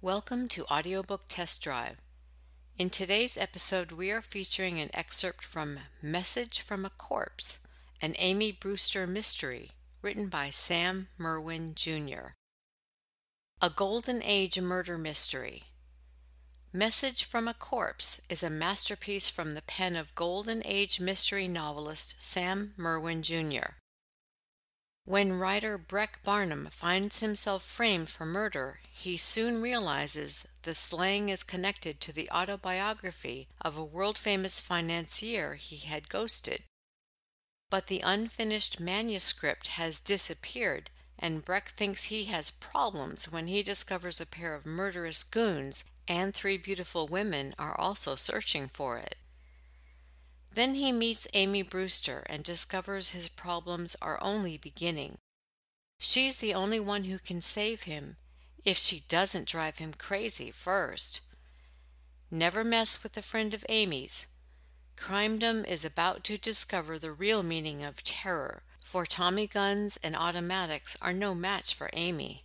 Welcome to Audiobook Test Drive. In today's episode, we are featuring an excerpt from Message from a Corpse, an Amy Brewster mystery written by Sam Merwin Jr. A Golden Age murder mystery. Message from a Corpse is a masterpiece from the pen of Golden Age mystery novelist Sam Merwin Jr. When writer Breck Barnum finds himself framed for murder, he soon realizes the slaying is connected to the autobiography of a world famous financier he had ghosted. But the unfinished manuscript has disappeared, and Breck thinks he has problems when he discovers a pair of murderous goons and three beautiful women are also searching for it. Then he meets Amy Brewster and discovers his problems are only beginning. She's the only one who can save him, if she doesn't drive him crazy first. Never mess with a friend of Amy's. Crimedom is about to discover the real meaning of terror, for Tommy guns and automatics are no match for Amy.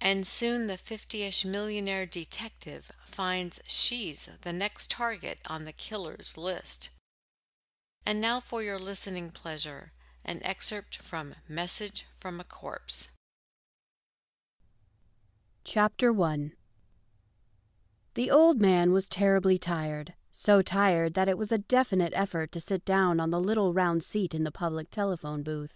And soon the 50ish millionaire detective finds she's the next target on the killer's list. And now for your listening pleasure, an excerpt from Message from a Corpse. Chapter 1 The old man was terribly tired, so tired that it was a definite effort to sit down on the little round seat in the public telephone booth.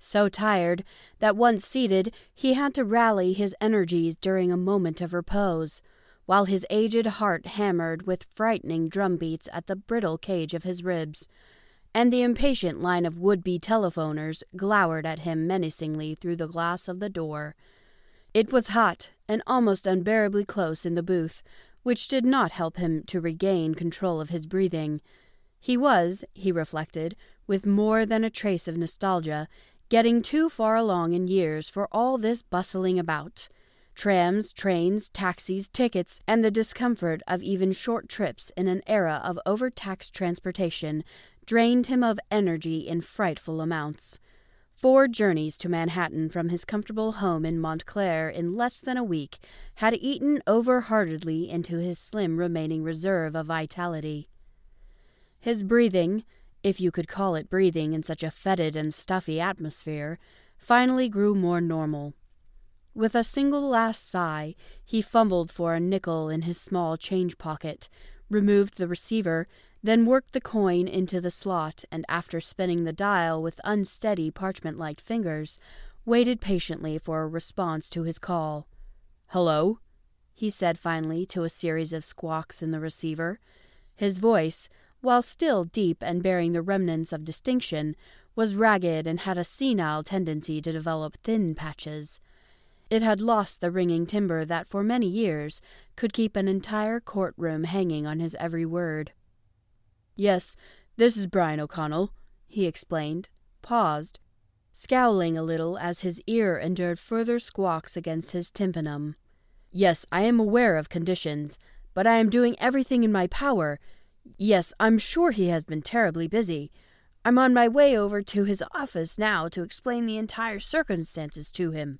So tired that once seated he had to rally his energies during a moment of repose, while his aged heart hammered with frightening drumbeats at the brittle cage of his ribs, and the impatient line of would-be telephoners glowered at him menacingly through the glass of the door. It was hot and almost unbearably close in the booth, which did not help him to regain control of his breathing. He was, he reflected, with more than a trace of nostalgia, getting too far along in years for all this bustling about. Trams, trains, taxis, tickets, and the discomfort of even short trips in an era of overtaxed transportation drained him of energy in frightful amounts. Four journeys to Manhattan from his comfortable home in Montclair in less than a week had eaten over-heartedly into his slim remaining reserve of vitality. His breathing, if you could call it breathing in such a fetid and stuffy atmosphere, finally grew more normal. With a single last sigh, he fumbled for a nickel in his small change pocket, removed the receiver, then worked the coin into the slot, and after spinning the dial with unsteady parchment like fingers, waited patiently for a response to his call. Hello? he said finally to a series of squawks in the receiver. His voice, while still deep and bearing the remnants of distinction, was ragged and had a senile tendency to develop thin patches. It had lost the ringing timbre that for many years could keep an entire courtroom hanging on his every word. Yes, this is Brian O'Connell, he explained, paused, scowling a little as his ear endured further squawks against his tympanum. Yes, I am aware of conditions, but I am doing everything in my power Yes, I'm sure he has been terribly busy. I'm on my way over to his office now to explain the entire circumstances to him.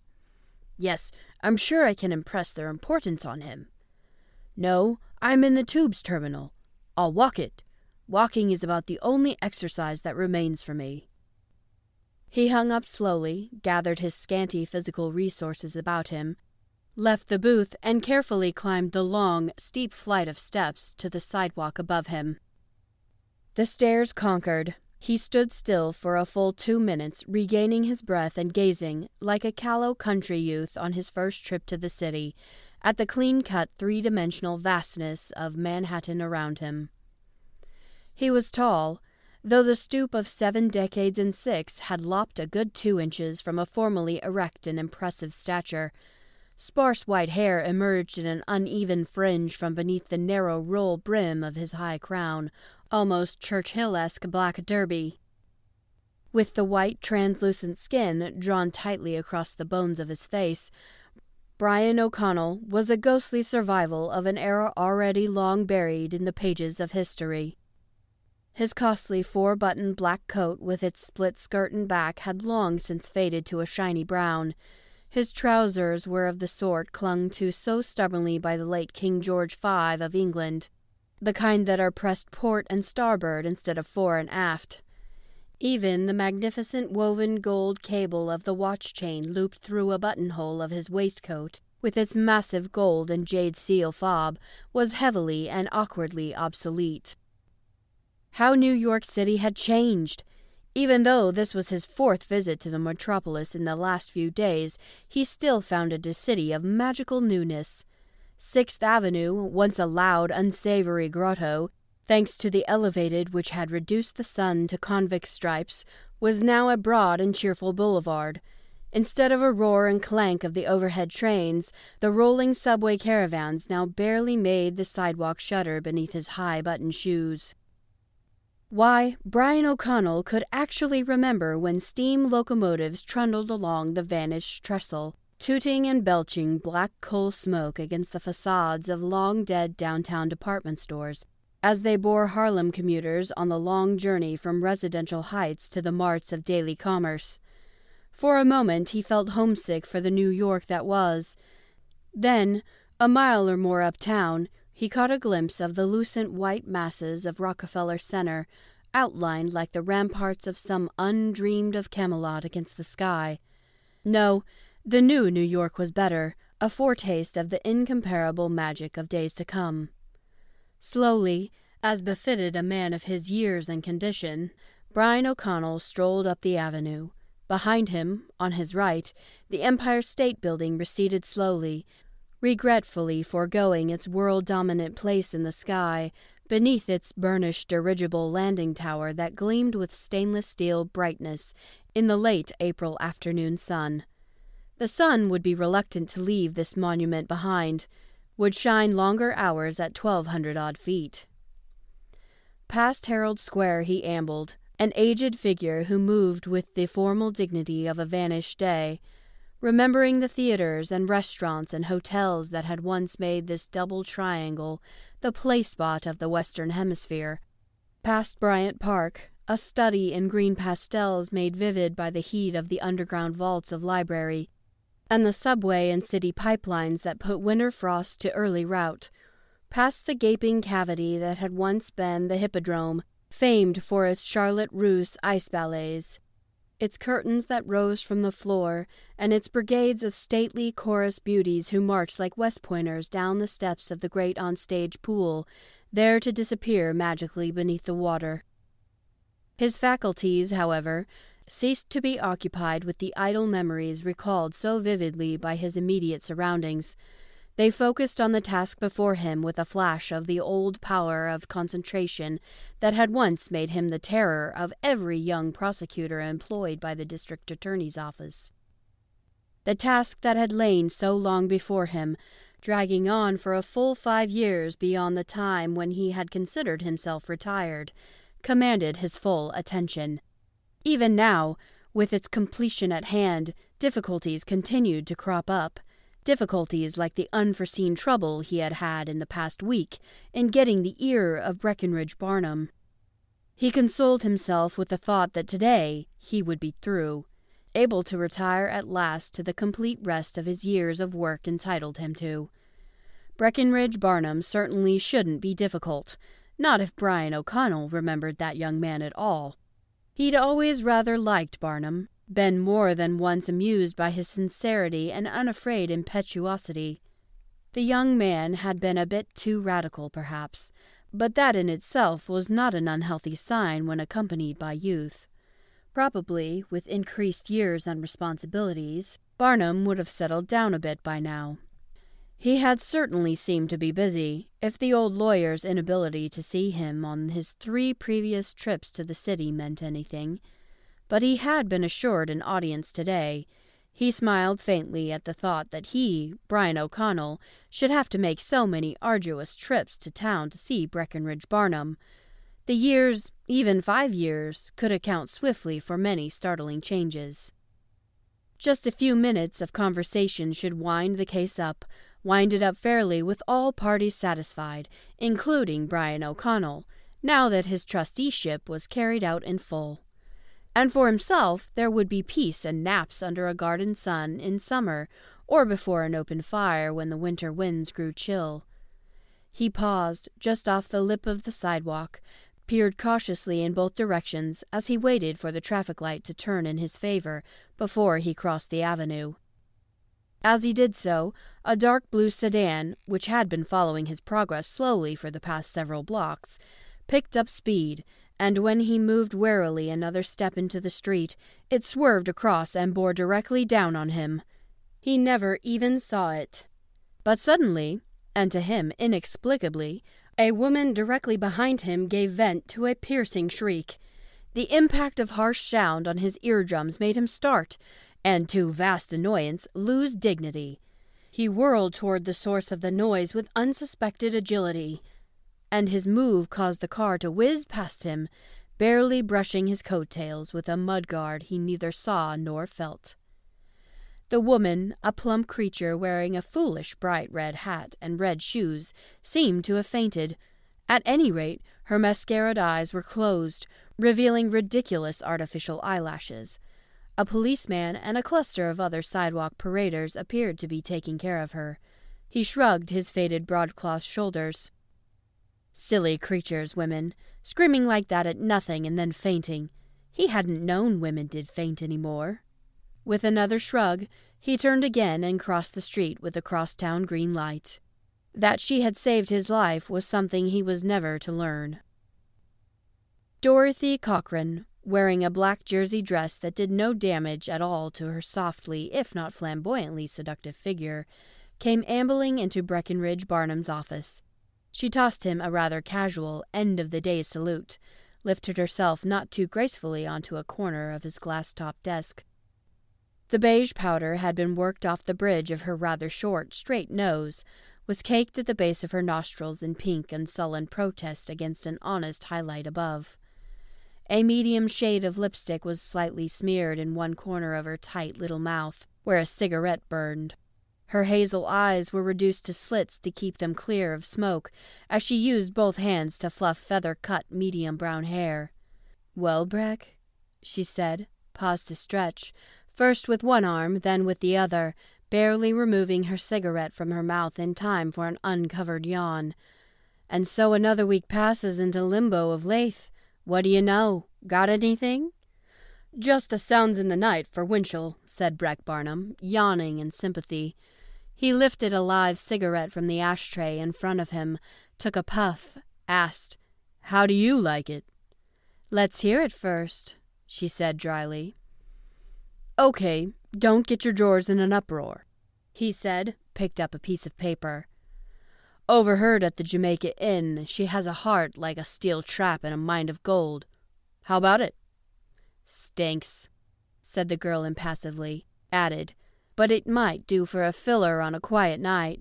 Yes, I'm sure I can impress their importance on him. No, I'm in the tubes terminal. I'll walk it. Walking is about the only exercise that remains for me. He hung up slowly, gathered his scanty physical resources about him, left the booth, and carefully climbed the long, steep flight of steps to the sidewalk above him. The stairs conquered. He stood still for a full two minutes, regaining his breath and gazing, like a callow country youth on his first trip to the city, at the clean cut, three dimensional vastness of Manhattan around him. He was tall, though the stoop of seven decades and six had lopped a good two inches from a formerly erect and impressive stature. Sparse white hair emerged in an uneven fringe from beneath the narrow roll brim of his high crown, almost Churchill-esque black derby. With the white, translucent skin drawn tightly across the bones of his face, Brian O'Connell was a ghostly survival of an era already long buried in the pages of history. His costly four button black coat with its split skirt and back had long since faded to a shiny brown, His trousers were of the sort clung to so stubbornly by the late King George V of England, the kind that are pressed port and starboard instead of fore and aft. Even the magnificent woven gold cable of the watch chain looped through a buttonhole of his waistcoat, with its massive gold and jade seal fob, was heavily and awkwardly obsolete. How New York City had changed! Even though this was his fourth visit to the metropolis in the last few days, he still found it a city of magical newness. Sixth Avenue, once a loud, unsavory grotto, thanks to the elevated which had reduced the sun to convict stripes, was now a broad and cheerful boulevard. Instead of a roar and clank of the overhead trains, the rolling subway caravans now barely made the sidewalk shudder beneath his high buttoned shoes. Why, Brian O'Connell could actually remember when steam locomotives trundled along the vanished trestle, tooting and belching black coal smoke against the facades of long dead downtown department stores, as they bore Harlem commuters on the long journey from residential heights to the marts of daily commerce. For a moment he felt homesick for the New York that was. Then, a mile or more uptown, he caught a glimpse of the lucent white masses of Rockefeller Center, outlined like the ramparts of some undreamed of Camelot against the sky. No, the new New York was better, a foretaste of the incomparable magic of days to come. Slowly, as befitted a man of his years and condition, Brian O'Connell strolled up the avenue. Behind him, on his right, the Empire State Building receded slowly, regretfully foregoing its world dominant place in the sky, beneath its burnished dirigible landing tower that gleamed with stainless steel brightness in the late April afternoon sun. The sun would be reluctant to leave this monument behind, would shine longer hours at 1200 odd feet. Past Herald Square he ambled, an aged figure who moved with the formal dignity of a vanished day, remembering the theaters and restaurants and hotels that had once made this double triangle the play spot of the Western Hemisphere. Past Bryant Park, a study in green pastels made vivid by the heat of the underground vaults of library, and the subway and city pipelines that put winter frost to early rout, past the gaping cavity that had once been the Hippodrome, famed for its Charlotte Russe ice ballets, its curtains that rose from the floor, and its brigades of stately chorus beauties who marched like West Pointers down the steps of the great on-stage pool, there to disappear magically beneath the water. His faculties, however, ceased to be occupied with the idle memories recalled so vividly by his immediate surroundings. They focused on the task before him with a flash of the old power of concentration that had once made him the terror of every young prosecutor employed by the district attorney's office. The task that had lain so long before him, dragging on for a full five years beyond the time when he had considered himself retired, commanded his full attention. Even now, with its completion at hand, difficulties continued to crop up. Difficulties like the unforeseen trouble he had had in the past week in getting the ear of Breckenridge Barnum. He consoled himself with the thought that today he would be through, able to retire at last to the complete rest of his years of work entitled him to. Breckenridge Barnum certainly shouldn't be difficult, not if Brian O'Connell remembered that young man at all. He'd always rather liked Barnum, been more than once amused by his sincerity and unafraid impetuosity. The young man had been a bit too radical, perhaps, but that in itself was not an unhealthy sign when accompanied by youth. Probably, with increased years and responsibilities, Barnum would have settled down a bit by now. He had certainly seemed to be busy, if the old lawyer's inability to see him on his three previous trips to the city meant anything. But he had been assured an audience today. He smiled faintly at the thought that he, Brian O'Connell, should have to make so many arduous trips to town to see Breckenridge Barnum. The years, even five years, could account swiftly for many startling changes. Just a few minutes of conversation should wind the case up, wind it up fairly with all parties satisfied, including Brian O'Connell, now that his trusteeship was carried out in full. And for himself, there would be peace and naps under a garden sun in summer, or before an open fire when the winter winds grew chill. He paused just off the lip of the sidewalk, peered cautiously in both directions as he waited for the traffic light to turn in his favor before he crossed the avenue. As he did so, a dark blue sedan, which had been following his progress slowly for the past several blocks, picked up speed, and when he moved warily another step into the street, it swerved across and bore directly down on him. He never even saw it. But suddenly, and to him inexplicably, a woman directly behind him gave vent to a piercing shriek. The impact of harsh sound on his eardrums made him start, and to vast annoyance lose dignity. He whirled toward the source of the noise with unsuspected agility, and his move caused the car to whiz past him, barely brushing his coat tails with a mudguard he neither saw nor felt. The woman, a plump creature wearing a foolish bright red hat and red shoes, seemed to have fainted. At any rate, her mascaraed eyes were closed, revealing ridiculous artificial eyelashes. A policeman and a cluster of other sidewalk paraders appeared to be taking care of her. He shrugged his faded broadcloth shoulders. Silly creatures, women, screaming like that at nothing and then fainting. He hadn't known women did faint any more. With another shrug, he turned again and crossed the street with the crosstown green light. That she had saved his life was something he was never to learn. Dorothy Cochrane, wearing a black jersey dress that did no damage at all to her softly, if not flamboyantly seductive figure, came ambling into Breckenridge Barnum's office. She tossed him a rather casual end of the day salute, lifted herself not too gracefully onto a corner of his glass topped desk, the beige powder had been worked off the bridge of her rather short, straight nose, was caked at the base of her nostrils in pink and sullen protest against an honest highlight above. A medium shade of lipstick was slightly smeared in one corner of her tight little mouth, where a cigarette burned. Her hazel eyes were reduced to slits to keep them clear of smoke, as she used both hands to fluff feather cut medium brown hair. Well, Breck? she said, paused to stretch, first with one arm, then with the other, barely removing her cigarette from her mouth in time for an uncovered yawn. And so another week passes into limbo of Lethe. What do you know? Got anything? Just a sounds in the night for Winchell, said Breck Barnum, yawning in sympathy. He lifted a live cigarette from the ashtray in front of him, took a puff, asked, How do you like it? Let's hear it first, she said dryly. Okay, don't get your drawers in an uproar, he said, picked up a piece of paper. Overheard at the Jamaica Inn she has a heart like a steel trap and a mind of gold. How about it? Stinks, said the girl impassively, added, but it might do for a filler on a quiet night.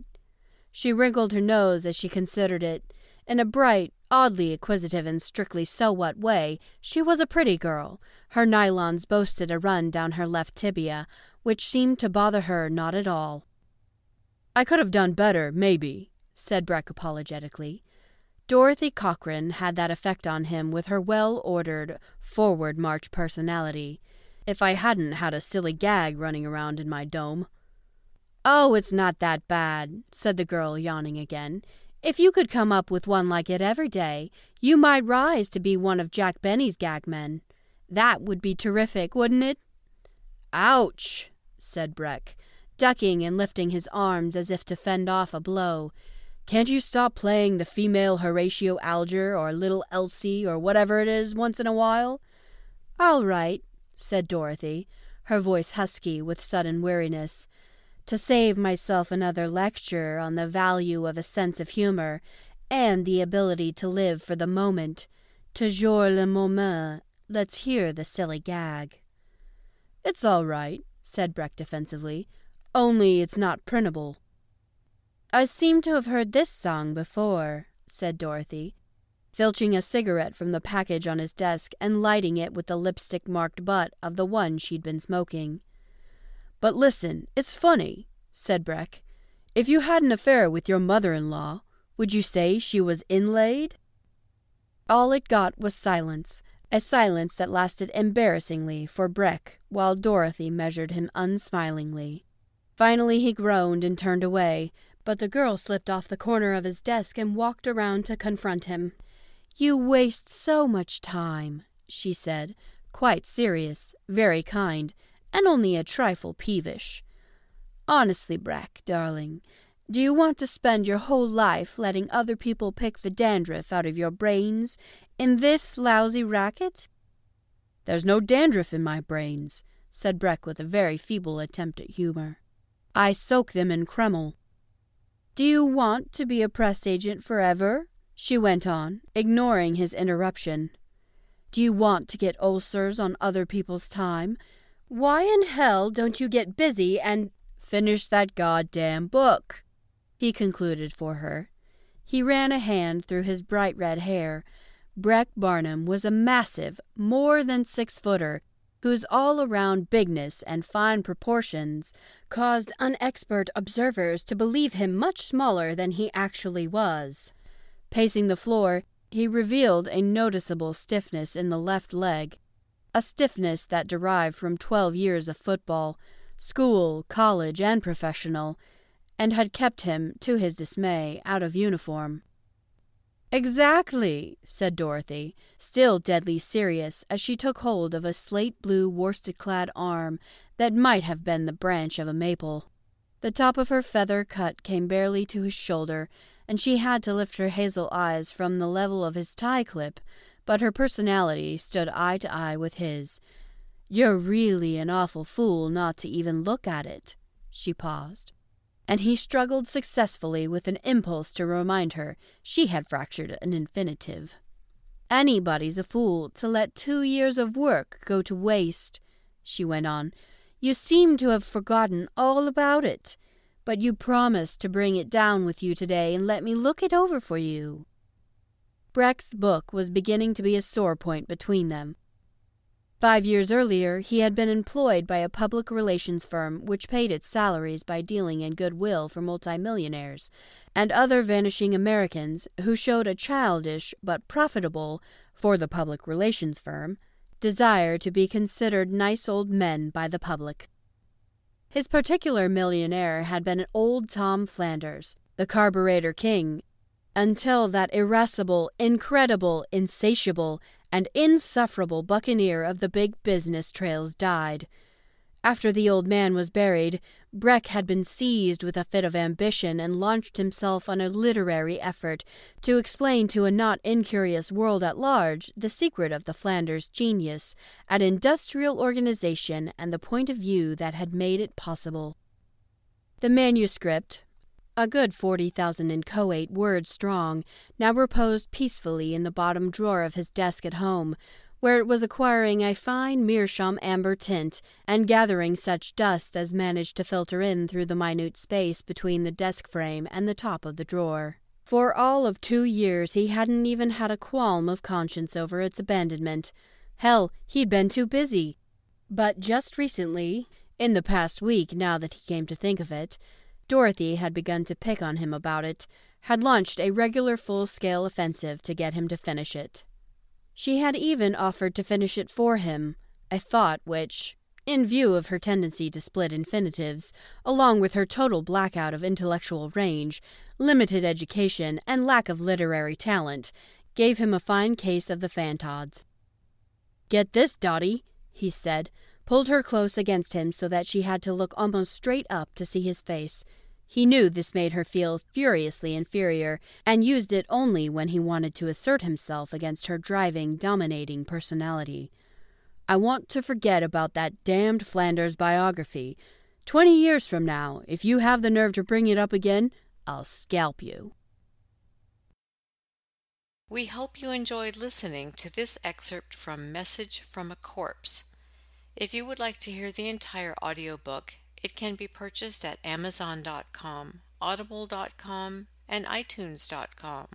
She wrinkled her nose as she considered it. In a bright, oddly acquisitive and strictly so what way, she was a pretty girl, her nylons boasted a run down her left tibia, which seemed to bother her not at all. I could have done better, maybe, said Breck apologetically. Dorothy Cochrane had that effect on him with her well ordered, forward march personality. If I hadn't had a silly gag running around in my dome. Oh, it's not that bad, said the girl, yawning again. If you could come up with one like it every day, you might rise to be one of Jack Benny's gag men. That would be terrific, wouldn't it? Ouch, said Breck, ducking and lifting his arms as if to fend off a blow. Can't you stop playing the female Horatio Alger or little Elsie or whatever it is once in a while? All right, said Dorothy, her voice husky with sudden weariness. To save myself another lecture on the value of a sense of humor and the ability to live for the moment, toujours le moment Let's hear the silly gag. It's all right, said Breck defensively, only it's not printable. I seem to have heard this song before, said Dorothy, filching a cigarette from the package on his desk and lighting it with the lipstick marked butt of the one she'd been smoking. But listen, it's funny, said Breck. If you had an affair with your mother in law, would you say she was inlaid? All it got was silence, A silence that lasted embarrassingly for Breck while Dorothy measured him unsmilingly. Finally he groaned and turned away, but the girl slipped off the corner of his desk and walked around to confront him. You waste so much time, she said, quite serious, very kind, and only a trifle peevish. Honestly, Breck, darling, do you want to spend your whole life letting other people pick the dandruff out of your brains in this lousy racket? There's no dandruff in my brains, said Breck with a very feeble attempt at humor. I soak them in Kreml. Do you want to be a press agent forever? she went on, ignoring his interruption. Do you want to get ulcers on other people's time? Why in hell don't you get busy and finish that goddamn book? He concluded for her. He ran a hand through his bright red hair. Breck Barnum was a massive, more than six footer, whose all around bigness and fine proportions caused unexpert observers to believe him much smaller than he actually was. Pacing the floor, he revealed a noticeable stiffness in the left leg, a stiffness that derived from twelve years of football, school, college, and professional, and had kept him, to his dismay, out of uniform. Exactly, said Dorothy, still deadly serious as she took hold of a slate blue worsted clad arm that might have been the branch of a maple. The top of her feather cut came barely to his shoulder, and she had to lift her hazel eyes from the level of his tie clip, but her personality stood eye to eye with his. You're really an awful fool not to even look at it. She paused. And he struggled successfully with an impulse to remind her she had fractured an infinitive. Anybody's a fool to let two years of work go to waste, she went on. You seem to have forgotten all about it but you promised to bring it down with you today and let me look it over for you. Breck's book was beginning to be a sore point between them. Five years earlier, he had been employed by a public relations firm which paid its salaries by dealing in goodwill for multimillionaires and other vanishing Americans who showed a childish but profitable, for the public relations firm, desire to be considered nice old men by the public. His particular millionaire had been old Tom Flanders, the carburetor king, until that irascible, incredible, insatiable, and insufferable buccaneer of the big business trails died. After the old man was buried, Breck had been seized with a fit of ambition and launched himself on a literary effort to explain to a not incurious world at large the secret of the Flanders genius at industrial organization and the point of view that had made it possible. The manuscript, a good forty thousand inchoate words strong, now reposed peacefully in the bottom drawer of his desk at home, where it was acquiring a fine meerschaum amber tint and gathering such dust as managed to filter in through the minute space between the desk frame and the top of the drawer. For all of two years he hadn't even had a qualm of conscience over its abandonment. Hell, he'd been too busy. But just recently, in the past week now that he came to think of it, Dorothy had begun to pick on him about it, had launched a regular full scale offensive to get him to finish it. She had even offered to finish it for him, a thought which, in view of her tendency to split infinitives, along with her total blackout of intellectual range, limited education, and lack of literary talent, gave him a fine case of the fantods. Get this, Dotty, he said, pulled her close against him so that she had to look almost straight up to see his face. He knew this made her feel furiously inferior, and used it only when he wanted to assert himself against her driving, dominating personality. I want to forget about that damned Flanders biography. Twenty years from now, if you have the nerve to bring it up again, I'll scalp you. We hope you enjoyed listening to this excerpt from Message from a Corpse. If you would like to hear the entire audiobook, it can be purchased at Amazon.com, Audible.com, and iTunes.com.